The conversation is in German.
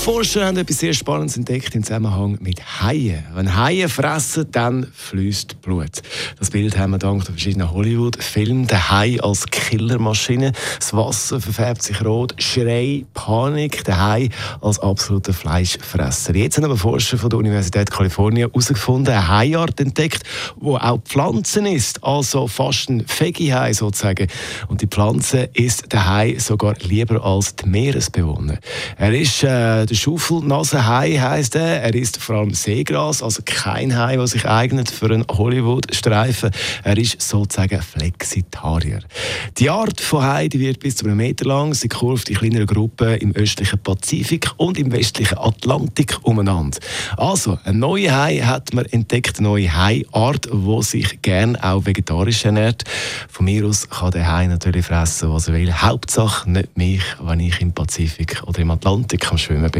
Forscher haben etwas sehr Spannendes entdeckt im Zusammenhang mit Haien. Wenn Haie fressen, dann fließt Blut. Das Bild haben wir dank verschiedenen Hollywood-Filmen. Der Hai als Killermaschine. Das Wasser verfärbt sich rot. Schrei, Panik. Der Hai als absoluter Fleischfresser. Jetzt haben aber Forscher von der Universität Kalifornien herausgefunden, eine Haiart entdeckt, wo auch Pflanzen ist. Also fast ein Veggie-Hai sozusagen. Und die Pflanze ist der Hai sogar lieber als die Meeresbewohner. Er ist äh, der Schaufelnasenhai heisst er. Er ist vor allem Seegras, also kein Hai, der sich eignet für einen Hollywood-Streifen. Er ist sozusagen Flexitarier. Die Art von Hai die wird bis zu einem Meter lang. Sie kurft in kleineren Gruppen im östlichen Pazifik und im westlichen Atlantik umeinander. Also, ein neuer Hai hat man entdeckt, eine neue Haiart, die sich gerne auch vegetarisch ernährt. Von mir aus kann der Hai natürlich fressen, was er will. Hauptsache nicht mich, wenn ich im Pazifik oder im Atlantik am Schwimmen bin